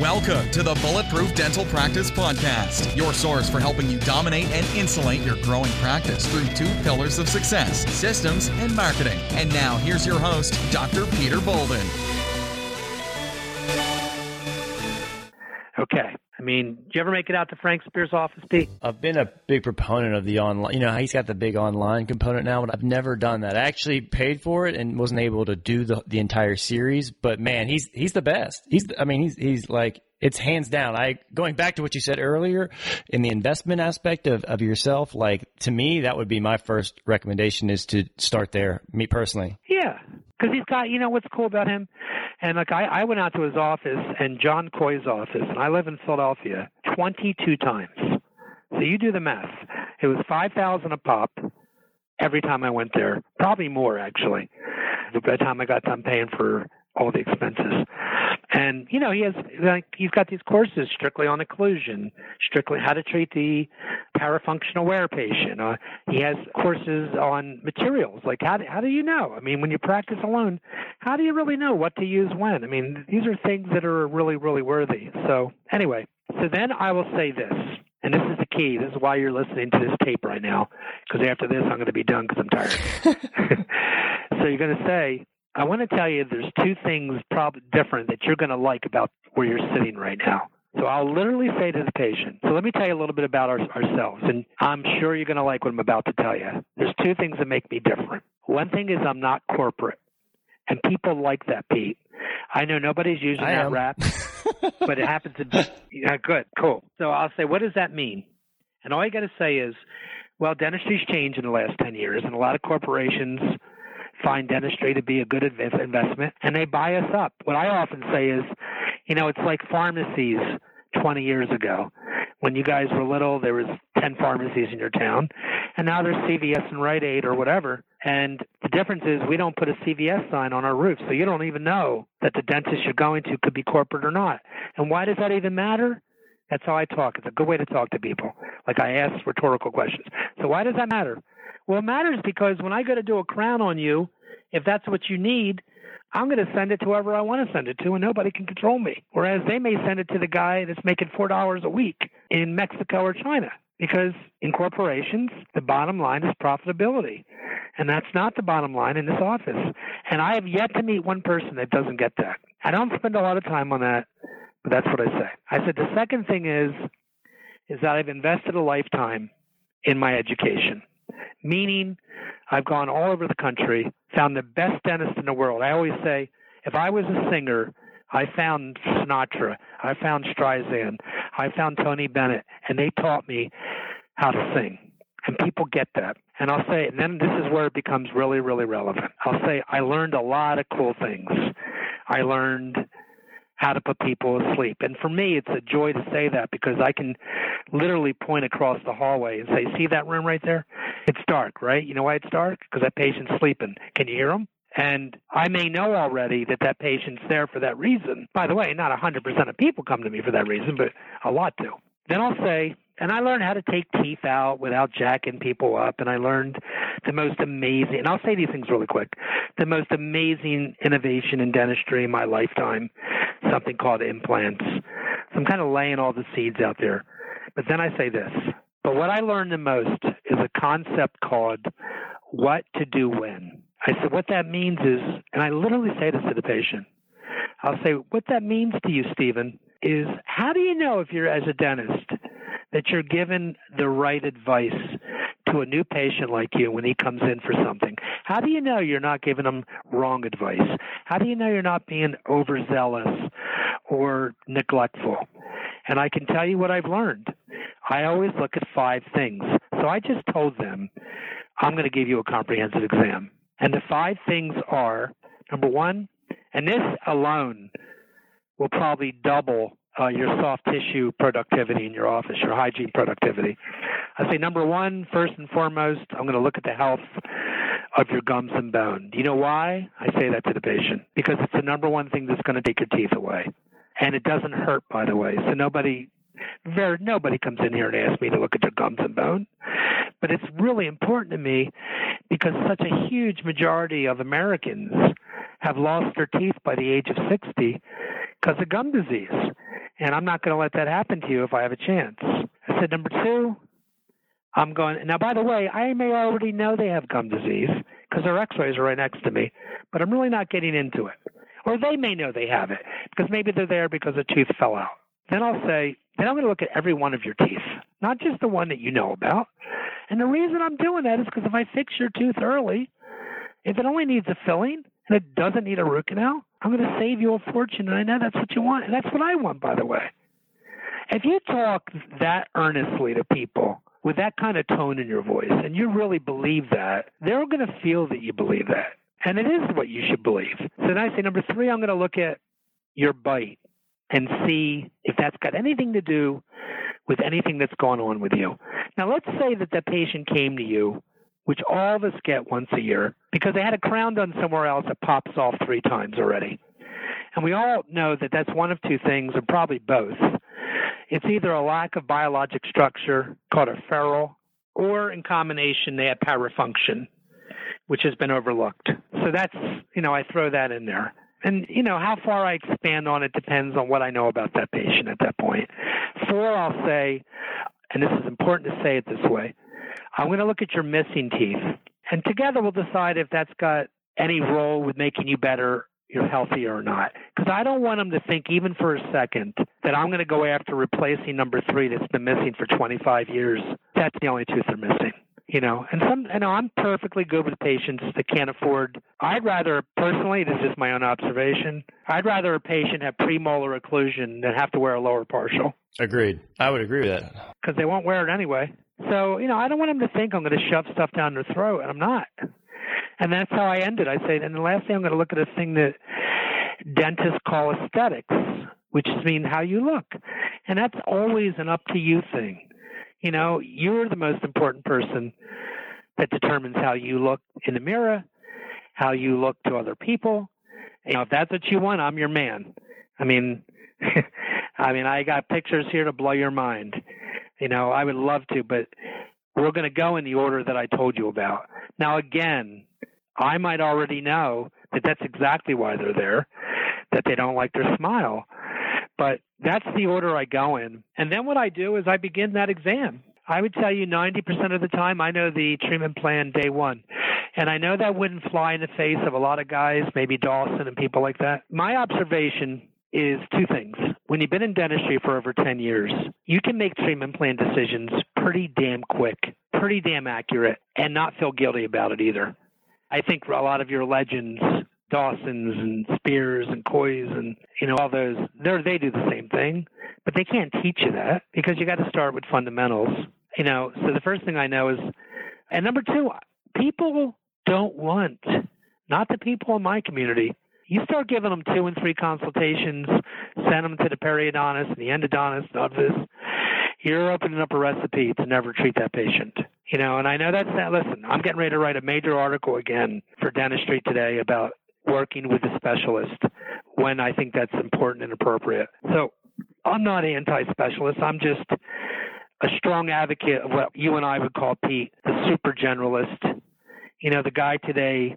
Welcome to the Bulletproof Dental Practice Podcast, your source for helping you dominate and insulate your growing practice through two pillars of success systems and marketing. And now, here's your host, Dr. Peter Boulden. Okay. I mean, did you ever make it out to Frank Spear's office, Pete? I've been a big proponent of the online. You know, he's got the big online component now, but I've never done that. I actually paid for it and wasn't able to do the the entire series. But man, he's he's the best. He's I mean, he's he's like it's hands down. I going back to what you said earlier in the investment aspect of of yourself. Like to me, that would be my first recommendation is to start there. Me personally. Yeah, because he's got you know what's cool about him and like I, I went out to his office and John Kois's office, and I live in Philadelphia, 22 times. So you do the math. It was 5,000 a pop every time I went there, probably more actually. By the time I got done paying for all the expenses. And you know, he has like he's got these courses strictly on occlusion, strictly how to treat the parafunctional wear patient. Uh, he has courses on materials, like how do, how do you know? I mean, when you practice alone, how do you really know what to use when? I mean, these are things that are really really worthy. So anyway, so then I will say this. And this is the key. This is why you're listening to this tape right now, because after this, I'm going to be done because I'm tired. so you're going to say, I want to tell you there's two things probably different that you're going to like about where you're sitting right now. So I'll literally say to the patient, so let me tell you a little bit about our, ourselves, and I'm sure you're going to like what I'm about to tell you. There's two things that make me different. One thing is I'm not corporate, and people like that, Pete. I know nobody's using I that am. rap, but it happens to be yeah, good, cool. So I'll say, what does that mean? And all you got to say is, well, dentistry's changed in the last 10 years, and a lot of corporations find dentistry to be a good investment and they buy us up. What I often say is, you know, it's like pharmacies 20 years ago. When you guys were little, there was 10 pharmacies in your town, and now there's CVS and Rite Aid or whatever. And the difference is we don't put a CVS sign on our roof, so you don't even know that the dentist you're going to could be corporate or not. And why does that even matter? That's how I talk. It's a good way to talk to people. Like I ask rhetorical questions. So why does that matter? Well, it matters because when I go to do a crown on you, if that's what you need, I'm going to send it to whoever I want to send it to, and nobody can control me. Whereas they may send it to the guy that's making four dollars a week in Mexico or China. Because in corporations, the bottom line is profitability. And that's not the bottom line in this office. And I have yet to meet one person that doesn't get that. I don't spend a lot of time on that, but that's what I say. I said the second thing is is that I've invested a lifetime in my education. Meaning I've gone all over the country, found the best dentist in the world. I always say if I was a singer, I found Sinatra, I found Streisand, I found Tony Bennett, and they taught me how to sing. And people get that. And I'll say, and then this is where it becomes really, really relevant. I'll say, I learned a lot of cool things. I learned how to put people asleep. And for me, it's a joy to say that because I can literally point across the hallway and say, see that room right there? It's dark, right? You know why it's dark? Because that patient's sleeping. Can you hear him? And I may know already that that patient's there for that reason. By the way, not 100% of people come to me for that reason, but a lot do. Then I'll say, and I learned how to take teeth out without jacking people up, and I learned the most amazing, and I'll say these things really quick, the most amazing innovation in dentistry in my lifetime, something called implants. So I'm kind of laying all the seeds out there. But then I say this, but what I learned the most concept called what to do when. I said, what that means is, and I literally say this to the patient, I'll say, what that means to you, Stephen, is how do you know if you're as a dentist that you're given the right advice to a new patient like you when he comes in for something? How do you know you're not giving him wrong advice? How do you know you're not being overzealous or neglectful? And I can tell you what I've learned. I always look at five things. So I just told them, I'm going to give you a comprehensive exam. And the five things are number one, and this alone will probably double uh, your soft tissue productivity in your office, your hygiene productivity. I say number one, first and foremost, I'm going to look at the health of your gums and bone. Do you know why I say that to the patient? Because it's the number one thing that's going to take your teeth away, and it doesn't hurt, by the way. So nobody, very nobody comes in here and asks me to look at their gums and bone. But it's really important to me because such a huge majority of Americans have lost their teeth by the age of 60 because of gum disease. And I'm not going to let that happen to you if I have a chance. I said, number two, I'm going, now, by the way, I may already know they have gum disease because their x rays are right next to me, but I'm really not getting into it. Or they may know they have it because maybe they're there because a tooth fell out. Then I'll say, then I'm going to look at every one of your teeth, not just the one that you know about. And the reason I'm doing that is because if I fix your tooth early, if it only needs a filling and it doesn't need a root canal, I'm going to save you a fortune. And I know that's what you want. And that's what I want, by the way. If you talk that earnestly to people with that kind of tone in your voice and you really believe that, they're going to feel that you believe that. And it is what you should believe. So then I say, number three, I'm going to look at your bite and see if that's got anything to do with anything that's gone on with you. Now, let's say that the patient came to you, which all of us get once a year, because they had a crown done somewhere else that pops off three times already. And we all know that that's one of two things, or probably both. It's either a lack of biologic structure called a ferrule, or in combination, they have parafunction, which has been overlooked. So that's, you know, I throw that in there. And, you know, how far I expand on it depends on what I know about that patient at that point. Four, I'll say, and this is important to say it this way I'm going to look at your missing teeth, and together we'll decide if that's got any role with making you better you're healthier or not. Because I don't want them to think, even for a second, that I'm going to go after replacing number three that's been missing for 25 years. That's the only tooth they're missing. You know, and some, you know, I'm perfectly good with patients that can't afford. I'd rather, personally, this is my own observation. I'd rather a patient have premolar occlusion than have to wear a lower partial. Agreed. I would agree with that. Because they won't wear it anyway. So, you know, I don't want them to think I'm going to shove stuff down their throat, and I'm not. And that's how I ended. I say, and the last thing I'm going to look at a thing that dentists call aesthetics, which means how you look. And that's always an up to you thing. You know, you're the most important person that determines how you look in the mirror, how you look to other people. You know, if that's what you want, I'm your man. I mean, I mean, I got pictures here to blow your mind. You know, I would love to, but we're going to go in the order that I told you about. Now, again, I might already know that that's exactly why they're there, that they don't like their smile. But that's the order I go in. And then what I do is I begin that exam. I would tell you 90% of the time I know the treatment plan day one. And I know that wouldn't fly in the face of a lot of guys, maybe Dawson and people like that. My observation is two things. When you've been in dentistry for over 10 years, you can make treatment plan decisions pretty damn quick, pretty damn accurate, and not feel guilty about it either. I think a lot of your legends, Dawsons and Spears and Coys and you know all those, they they do the same thing, but they can't teach you that because you got to start with fundamentals. You know, so the first thing I know is, and number two, people don't want, not the people in my community. You start giving them two and three consultations, send them to the periodontist and the endodontist of this. You're opening up a recipe to never treat that patient. You know, and I know that's that. Listen, I'm getting ready to write a major article again for Dentistry Today about working with a specialist when I think that's important and appropriate. So I'm not anti-specialist. I'm just a strong advocate of what you and I would call Pete, the super generalist. You know, the guy today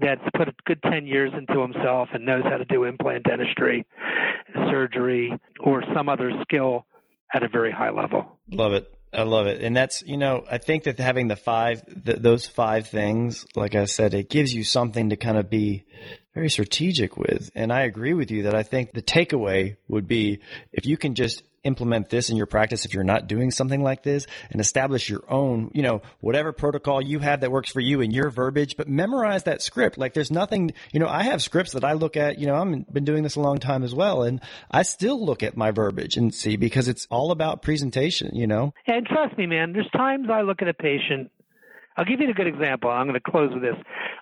that's put a good 10 years into himself and knows how to do implant dentistry, surgery, or some other skill at a very high level. Love it. I love it. And that's, you know, I think that having the five, the, those five things, like I said, it gives you something to kind of be very strategic with. And I agree with you that I think the takeaway would be if you can just implement this in your practice if you're not doing something like this and establish your own, you know, whatever protocol you have that works for you in your verbiage, but memorize that script. Like there's nothing, you know, I have scripts that I look at, you know, I've been doing this a long time as well. And I still look at my verbiage and see because it's all about presentation, you know? And trust me, man, there's times I look at a patient I'll give you a good example. I'm going to close with this.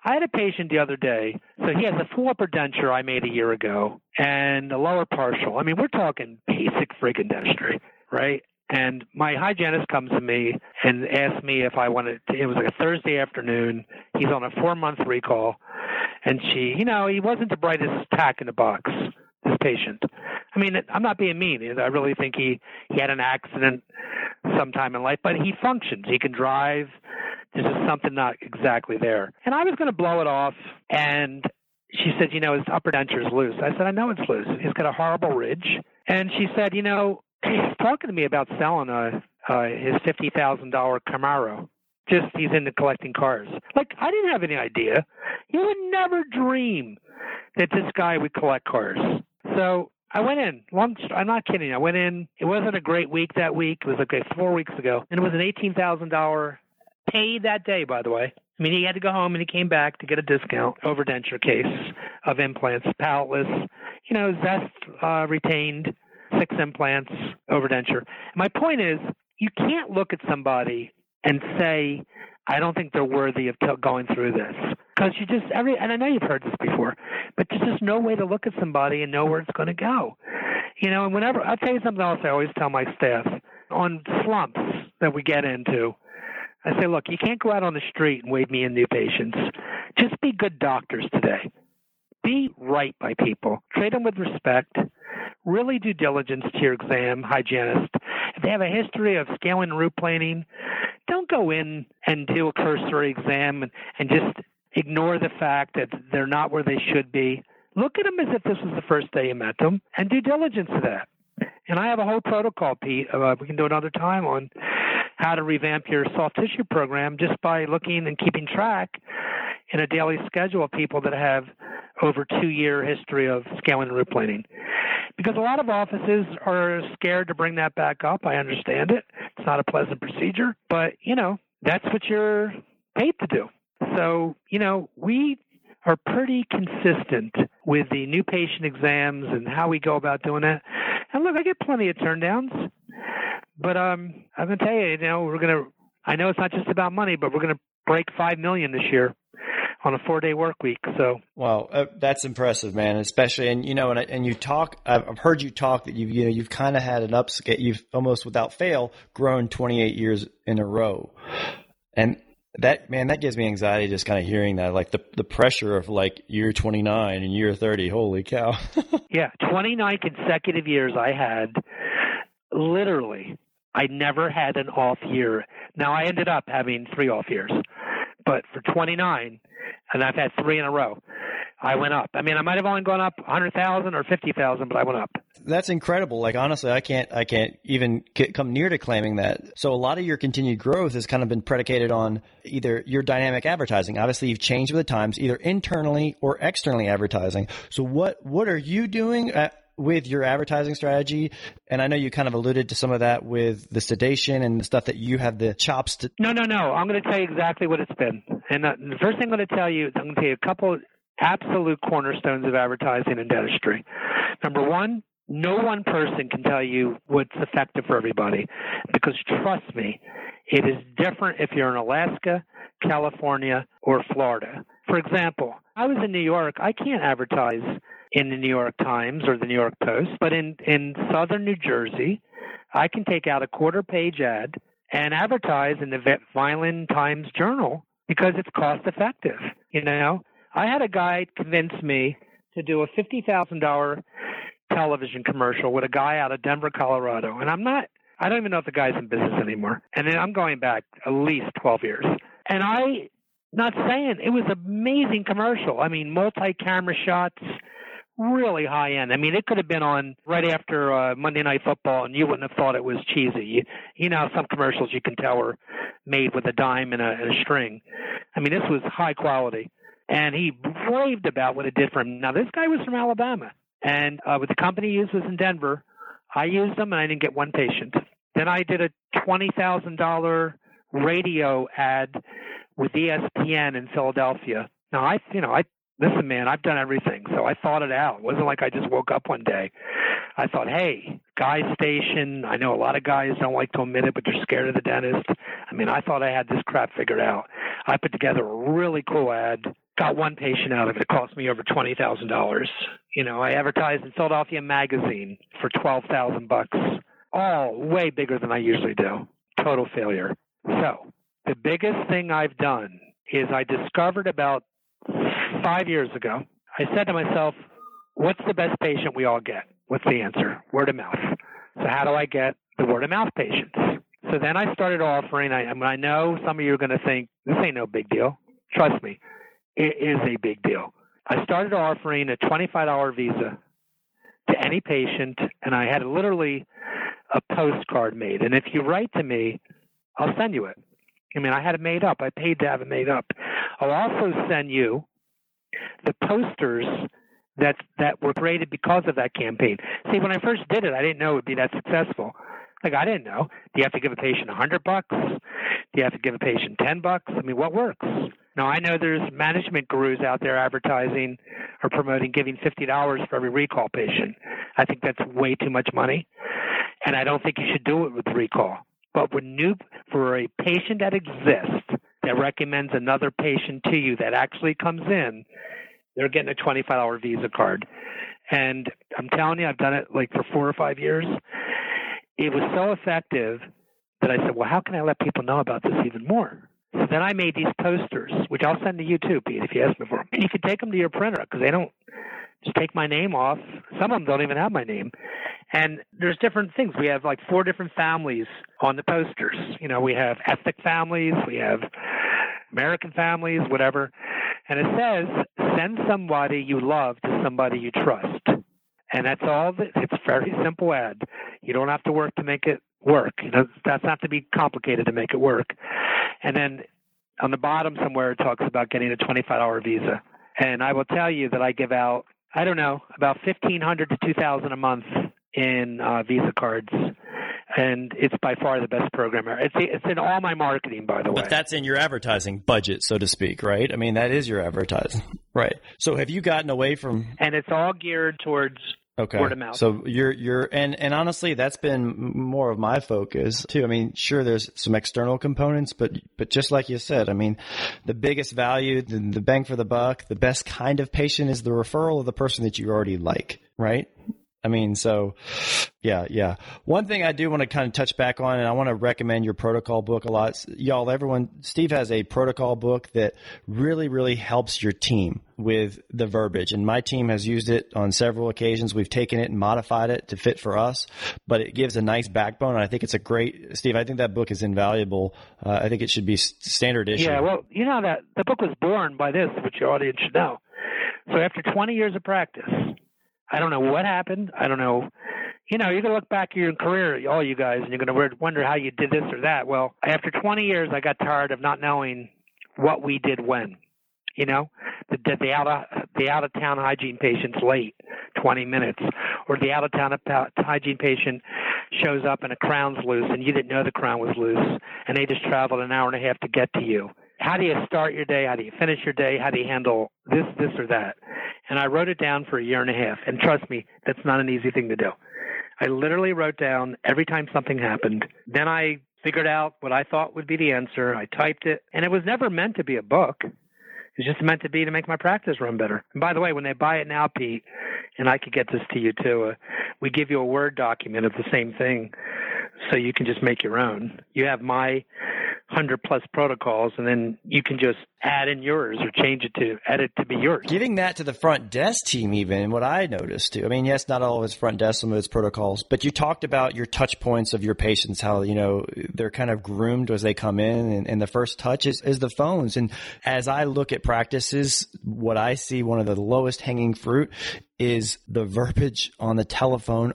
I had a patient the other day. So he has a full upper denture I made a year ago and a lower partial. I mean, we're talking basic friggin' dentistry, right? And my hygienist comes to me and asks me if I wanted to, it was like a Thursday afternoon. He's on a four month recall. And she, you know, he wasn't the brightest tack in the box, this patient. I mean, I'm not being mean. I really think he, he had an accident sometime in life, but he functions. He can drive. There's just something not exactly there. And I was going to blow it off. And she said, you know, his upper denture is loose. I said, I know it's loose. He's got a horrible ridge. And she said, you know, he's talking to me about selling a, uh, his fifty thousand dollar Camaro. Just he's into collecting cars. Like I didn't have any idea. You would never dream that this guy would collect cars. So I went in. Long, I'm not kidding. I went in. It wasn't a great week that week. It was like okay, four weeks ago, and it was an eighteen thousand dollar paid that day. By the way, I mean he had to go home and he came back to get a discount over denture case of implants, palateless, you know, zest uh, retained, six implants over denture. My point is, you can't look at somebody and say, I don't think they're worthy of t- going through this. Because you just, every, and I know you've heard this before, but there's just no way to look at somebody and know where it's going to go. You know, and whenever, I'll tell you something else I always tell my staff on slumps that we get into. I say, look, you can't go out on the street and wave me in new patients. Just be good doctors today. Be right by people. Treat them with respect. Really do diligence to your exam hygienist. If they have a history of scaling and root planing, don't go in and do a cursory exam and, and just ignore the fact that they're not where they should be. Look at them as if this was the first day you met them and do diligence to that. And I have a whole protocol, Pete. Uh, we can do another time on how to revamp your soft tissue program just by looking and keeping track in a daily schedule of people that have over two year history of scaling and root planing. Because a lot of offices are scared to bring that back up. I understand it. It's not a pleasant procedure, but you know, that's what you're paid to do. So, you know, we are pretty consistent with the new patient exams and how we go about doing it. And look, I get plenty of turndowns, but um, I'm gonna tell you, you know, we're gonna. I know it's not just about money, but we're gonna break five million this year on a four day work week. So wow, uh, that's impressive, man. Especially and you know, and and you talk. I've heard you talk that you've you know you've kind of had an upscale. You've almost without fail grown 28 years in a row, and that man that gives me anxiety just kind of hearing that like the the pressure of like year 29 and year 30 holy cow yeah 29 consecutive years i had literally i never had an off year now i ended up having three off years but for 29 and i've had three in a row I went up. I mean, I might have only gone up 100,000 or 50,000, but I went up. That's incredible. Like honestly, I can't I can't even come near to claiming that. So a lot of your continued growth has kind of been predicated on either your dynamic advertising. Obviously, you've changed with the times, either internally or externally advertising. So what what are you doing? With your advertising strategy? And I know you kind of alluded to some of that with the sedation and the stuff that you have the chops to. No, no, no. I'm going to tell you exactly what it's been. And uh, the first thing I'm going to tell you is I'm going to tell you a couple absolute cornerstones of advertising and dentistry. Number one, no one person can tell you what's effective for everybody because trust me, it is different if you're in Alaska, California, or Florida. For example, I was in New York. I can't advertise in the New York Times or the New York Post, but in, in southern New Jersey, I can take out a quarter page ad and advertise in the Vineland Times Journal because it's cost effective. You know, I had a guy convince me to do a fifty thousand dollar television commercial with a guy out of Denver, Colorado, and I'm not. I don't even know if the guy's in business anymore. And then I'm going back at least 12 years. And I, not saying it was an amazing commercial. I mean, multi-camera shots, really high end. I mean, it could have been on right after uh, Monday Night Football, and you wouldn't have thought it was cheesy. You, you know, some commercials you can tell were made with a dime and a, and a string. I mean, this was high quality and he raved about what it did for him. Now, this guy was from Alabama, and uh, with the company he used was in Denver. I used them, and I didn't get one patient. Then I did a twenty thousand dollar radio ad with ESPN in Philadelphia. Now, I, you know, I listen, man, I've done everything, so I thought it out. It wasn't like I just woke up one day. I thought, hey, guy station. I know a lot of guys don't like to admit it, but they're scared of the dentist. I mean, I thought I had this crap figured out. I put together a really cool ad got one patient out of it. It cost me over twenty thousand dollars. You know, I advertised in Philadelphia Magazine for twelve thousand bucks. All way bigger than I usually do. Total failure. So the biggest thing I've done is I discovered about five years ago. I said to myself, "What's the best patient we all get? What's the answer? Word of mouth." So how do I get the word of mouth patients? So then I started offering. I, I, mean, I know some of you are going to think this ain't no big deal. Trust me, it is a big deal. I started offering a $25 visa to any patient, and I had literally a postcard made. And if you write to me, I'll send you it. I mean, I had it made up. I paid to have it made up. I'll also send you the posters that that were created because of that campaign. See, when I first did it, I didn't know it would be that successful. Like I didn't know. Do you have to give a patient a hundred bucks? Do you have to give a patient ten bucks? I mean, what works? Now I know there's management gurus out there advertising or promoting giving fifty dollars for every recall patient. I think that's way too much money, and I don't think you should do it with recall. But when new for a patient that exists that recommends another patient to you that actually comes in, they're getting a twenty five dollar Visa card. And I'm telling you, I've done it like for four or five years. It was so effective that I said, well, how can I let people know about this even more? So then I made these posters, which I'll send to you too, Pete, if you ask me for them. And you can take them to your printer because they don't just take my name off. Some of them don't even have my name. And there's different things. We have like four different families on the posters. You know, we have ethnic families, we have American families, whatever. And it says, send somebody you love to somebody you trust. And that's all. That, it's a very simple ad. You don't have to work to make it work. You know, that's not to be complicated to make it work. And then on the bottom somewhere it talks about getting a $25 visa. And I will tell you that I give out, I don't know, about 1500 to 2000 a month in uh, Visa cards. And it's by far the best program. It's it's in all my marketing, by the way. But that's in your advertising budget, so to speak, right? I mean, that is your advertising, right? So have you gotten away from? And it's all geared towards Okay. Word of mouth. So you're you're and and honestly, that's been more of my focus too. I mean, sure, there's some external components, but but just like you said, I mean, the biggest value, the, the bang for the buck, the best kind of patient is the referral of the person that you already like, right? I mean, so yeah, yeah. One thing I do want to kind of touch back on, and I want to recommend your protocol book a lot. Y'all, everyone, Steve has a protocol book that really, really helps your team with the verbiage. And my team has used it on several occasions. We've taken it and modified it to fit for us, but it gives a nice backbone. And I think it's a great, Steve, I think that book is invaluable. Uh, I think it should be standard issue. Yeah, well, you know that the book was born by this, which your audience should know. So after 20 years of practice, I don't know what happened. I don't know. You know, you're going to look back at your career, all you guys, and you're going to wonder how you did this or that. Well, after 20 years, I got tired of not knowing what we did when. You know, the the out of the out of town hygiene patient's late 20 minutes, or the out of town hygiene patient shows up and a crown's loose and you didn't know the crown was loose, and they just traveled an hour and a half to get to you how do you start your day? How do you finish your day? How do you handle this, this, or that? And I wrote it down for a year and a half. And trust me, that's not an easy thing to do. I literally wrote down every time something happened. Then I figured out what I thought would be the answer. I typed it, and it was never meant to be a book. It's just meant to be to make my practice run better. And by the way, when they buy it now, Pete, and I could get this to you too, uh, we give you a Word document of the same thing so you can just make your own. You have my 100 plus protocols and then you can just add in yours or change it to edit to be yours. Giving that to the front desk team, even what I noticed too. I mean, yes, not all of it's front desk, some of it's protocols, but you talked about your touch points of your patients, how, you know, they're kind of groomed as they come in and, and the first touch is, is the phones. And as I look at practices, what I see one of the lowest hanging fruit is the verbiage on the telephone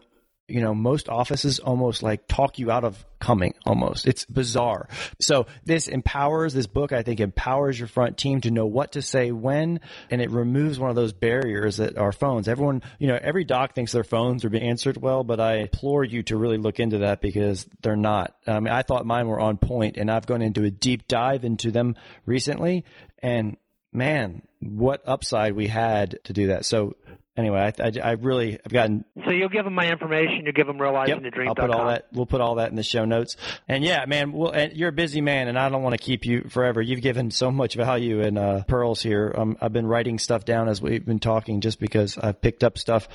you know, most offices almost like talk you out of coming almost. It's bizarre. So this empowers, this book I think empowers your front team to know what to say when, and it removes one of those barriers that are phones. Everyone, you know, every doc thinks their phones are being answered well, but I implore you to really look into that because they're not. I mean, I thought mine were on point and I've gone into a deep dive into them recently and man, what upside we had to do that. So anyway, I, I, I, really I've gotten. So you'll give them my information. You'll give them realizing yep, the dream. I'll put all that. We'll put all that in the show notes. And yeah, man, well, and you're a busy man, and I don't want to keep you forever. You've given so much value in uh, pearls here. Um, I've been writing stuff down as we've been talking, just because I've picked up stuff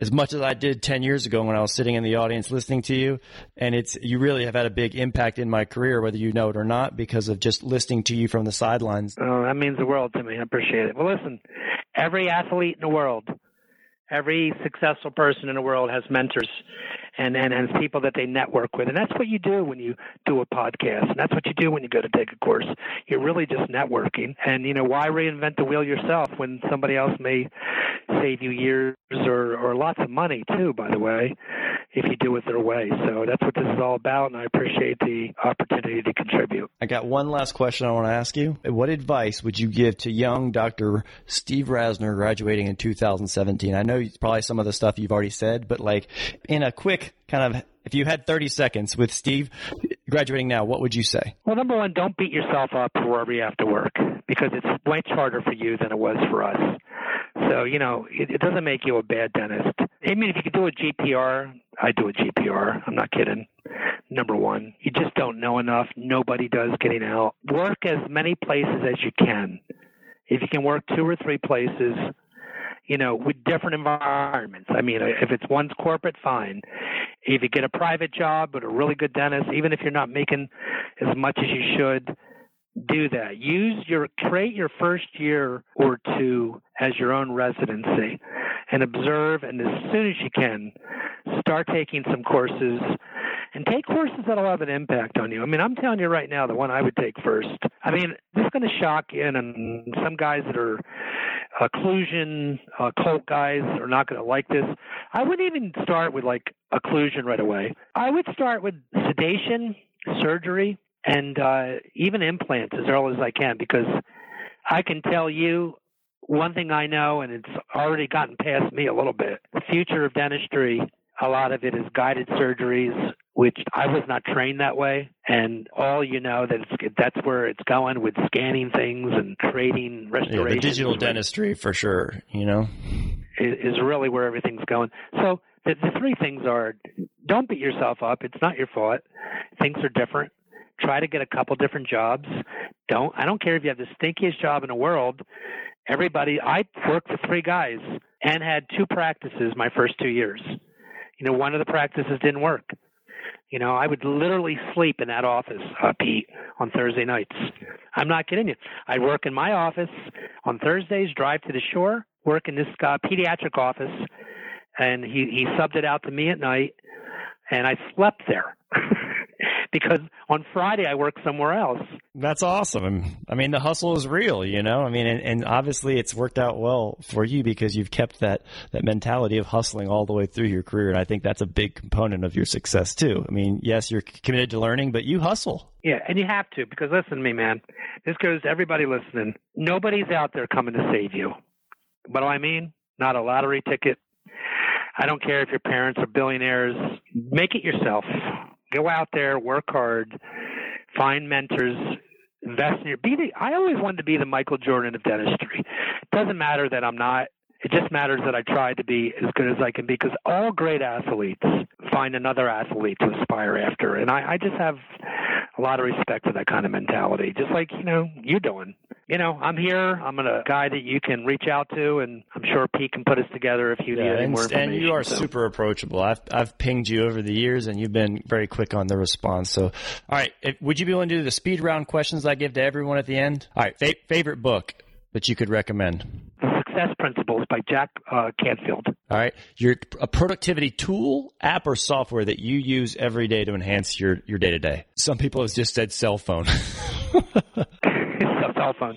as much as I did ten years ago when I was sitting in the audience listening to you. And it's you really have had a big impact in my career, whether you know it or not, because of just listening to you from the sidelines. Oh, that means the world to me. I appreciate it. Well, listen, every athlete in the world every successful person in the world has mentors and, and and people that they network with. And that's what you do when you do a podcast. And that's what you do when you go to take a course. You're really just networking. And you know, why reinvent the wheel yourself when somebody else may save you years or or lots of money too, by the way, if you do it their way. So that's what this is all about and I appreciate the opportunity to contribute. I got one last question I want to ask you. What advice would you give to young Dr. Steve Rasner graduating in 2017? I know probably some of the stuff you've already said, but like in a quick kind of if you had 30 seconds with Steve graduating now, what would you say? Well, number one, don't beat yourself up for wherever you have to work because it's much harder for you than it was for us. So, you know, it, it doesn't make you a bad dentist. I mean, if you could do a GPR, I do a GPR. I'm not kidding. Number one, you just don't know enough. Nobody does getting out. Work as many places as you can. If you can work two or three places, you know, with different environments. I mean, if it's one's corporate, fine. If you get a private job with a really good dentist, even if you're not making as much as you should, do that. Use your create your first year or two as your own residency and observe and as soon as you can start taking some courses and take courses that'll have an impact on you. I mean, I'm telling you right now, the one I would take first. I mean, this is going to shock you, and some guys that are occlusion uh, cult guys are not going to like this. I wouldn't even start with like occlusion right away. I would start with sedation, surgery, and uh, even implants as early as I can because I can tell you one thing I know, and it's already gotten past me a little bit. The future of dentistry, a lot of it is guided surgeries, which I was not trained that way. And all you know that it's, that's where it's going with scanning things and creating restoration. Yeah, the digital dentistry for sure, you know, is, is really where everything's going. So the, the three things are: don't beat yourself up. It's not your fault. Things are different try to get a couple different jobs. Don't I don't care if you have the stinkiest job in the world. Everybody I worked for three guys and had two practices my first two years. You know, one of the practices didn't work. You know, I would literally sleep in that office, uh, Pete, on Thursday nights. I'm not kidding you. I'd work in my office on Thursdays, drive to the shore, work in this uh, pediatric office, and he he subbed it out to me at night, and I slept there. because on Friday I work somewhere else. That's awesome. I mean, the hustle is real, you know. I mean, and, and, obviously it's worked out well for you because you've kept that that mentality of hustling all the way through your career, and I think that's a big component of your success too. I mean, yes, you're committed to learning, but you hustle. Yeah, and you have to because listen to me, man. This goes to everybody listening. Nobody's out there coming to save you. What do I mean? Not a lottery ticket. I don't care if your parents are billionaires. Make it yourself go out there, work hard, find mentors, invest in your. Be the. I always wanted to be the Michael Jordan of dentistry. It doesn't matter that I'm not. It just matters that I try to be as good as I can be because all great athletes find another athlete to aspire after. And I, I just have a lot of respect for that kind of mentality, just like, you know, you're doing. You know, I'm here. I'm a guy that you can reach out to, and I'm sure Pete can put us together if you yeah, need any and, more information. And you are so. super approachable. I've I've pinged you over the years, and you've been very quick on the response. So, all right, if, would you be willing to do the speed round questions I give to everyone at the end? All right, fa- favorite book that you could recommend? Success Principles by Jack uh, Canfield. All right. Your a productivity tool, app, or software that you use every day to enhance your your day to day. Some people have just said cell phone. cell phone.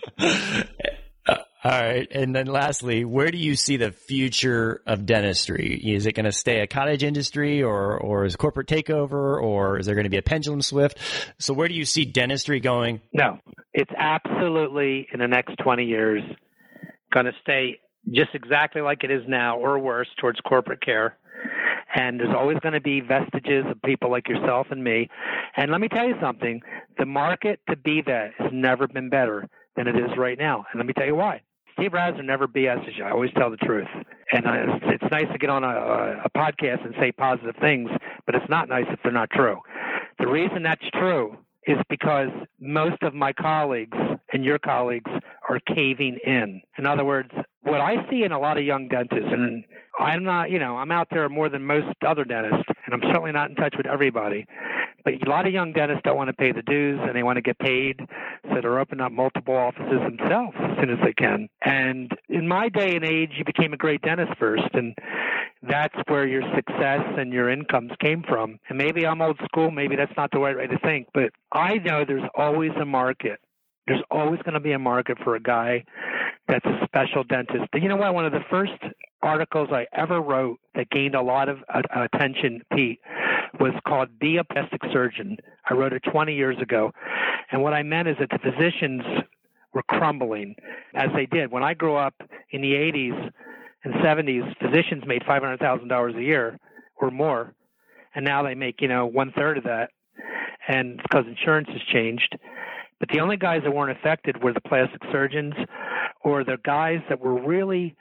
Uh, all right. And then lastly, where do you see the future of dentistry? Is it going to stay a cottage industry or, or is corporate takeover or is there going to be a pendulum swift? So where do you see dentistry going? No, it's absolutely in the next 20 years going to stay just exactly like it is now or worse towards corporate care. And there's always going to be vestiges of people like yourself and me. And let me tell you something the market to be that has never been better than it is right now. And let me tell you why. Steve Rasner never BS's you. I always tell the truth. And it's nice to get on a, a podcast and say positive things, but it's not nice if they're not true. The reason that's true is because most of my colleagues and your colleagues are caving in. In other words, what I see in a lot of young dentists, and I'm not, you know, I'm out there more than most other dentists, and I'm certainly not in touch with everybody. But a lot of young dentists don't want to pay the dues and they want to get paid, so they're opening up multiple offices themselves as soon as they can. And in my day and age, you became a great dentist first, and that's where your success and your incomes came from. And maybe I'm old school, maybe that's not the right way to think, but I know there's always a market. There's always going to be a market for a guy that's a special dentist. But you know what? One of the first articles I ever wrote that gained a lot of uh, attention, Pete, was called Be a Plastic Surgeon. I wrote it 20 years ago. And what I meant is that the physicians were crumbling as they did. When I grew up in the 80s and 70s, physicians made $500,000 a year or more. And now they make, you know, one third of that. And because insurance has changed. But the only guys that weren't affected were the plastic surgeons or the guys that were really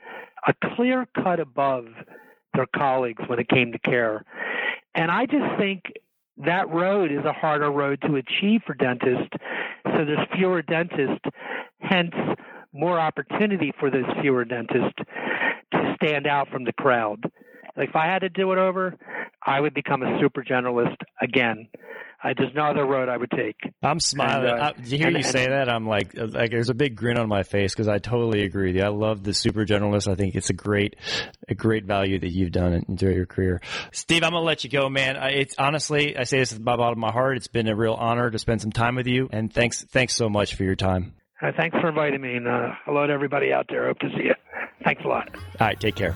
a clear cut above their colleagues when it came to care. And I just think that road is a harder road to achieve for dentists. So there's fewer dentists, hence more opportunity for those fewer dentists to stand out from the crowd. If I had to do it over, I would become a super generalist again. I, there's no other road I would take. I'm smiling. And, uh, I, to hear and, you say and, that, I'm like, like there's a big grin on my face because I totally agree with you. I love the super generalist. I think it's a great, a great value that you've done throughout your career. Steve, I'm gonna let you go, man. I, it's honestly, I say this at the bottom of my heart. It's been a real honor to spend some time with you, and thanks, thanks so much for your time. Uh, thanks for inviting me, and uh, hello to everybody out there. Hope to see you. Thanks a lot. All right, take care.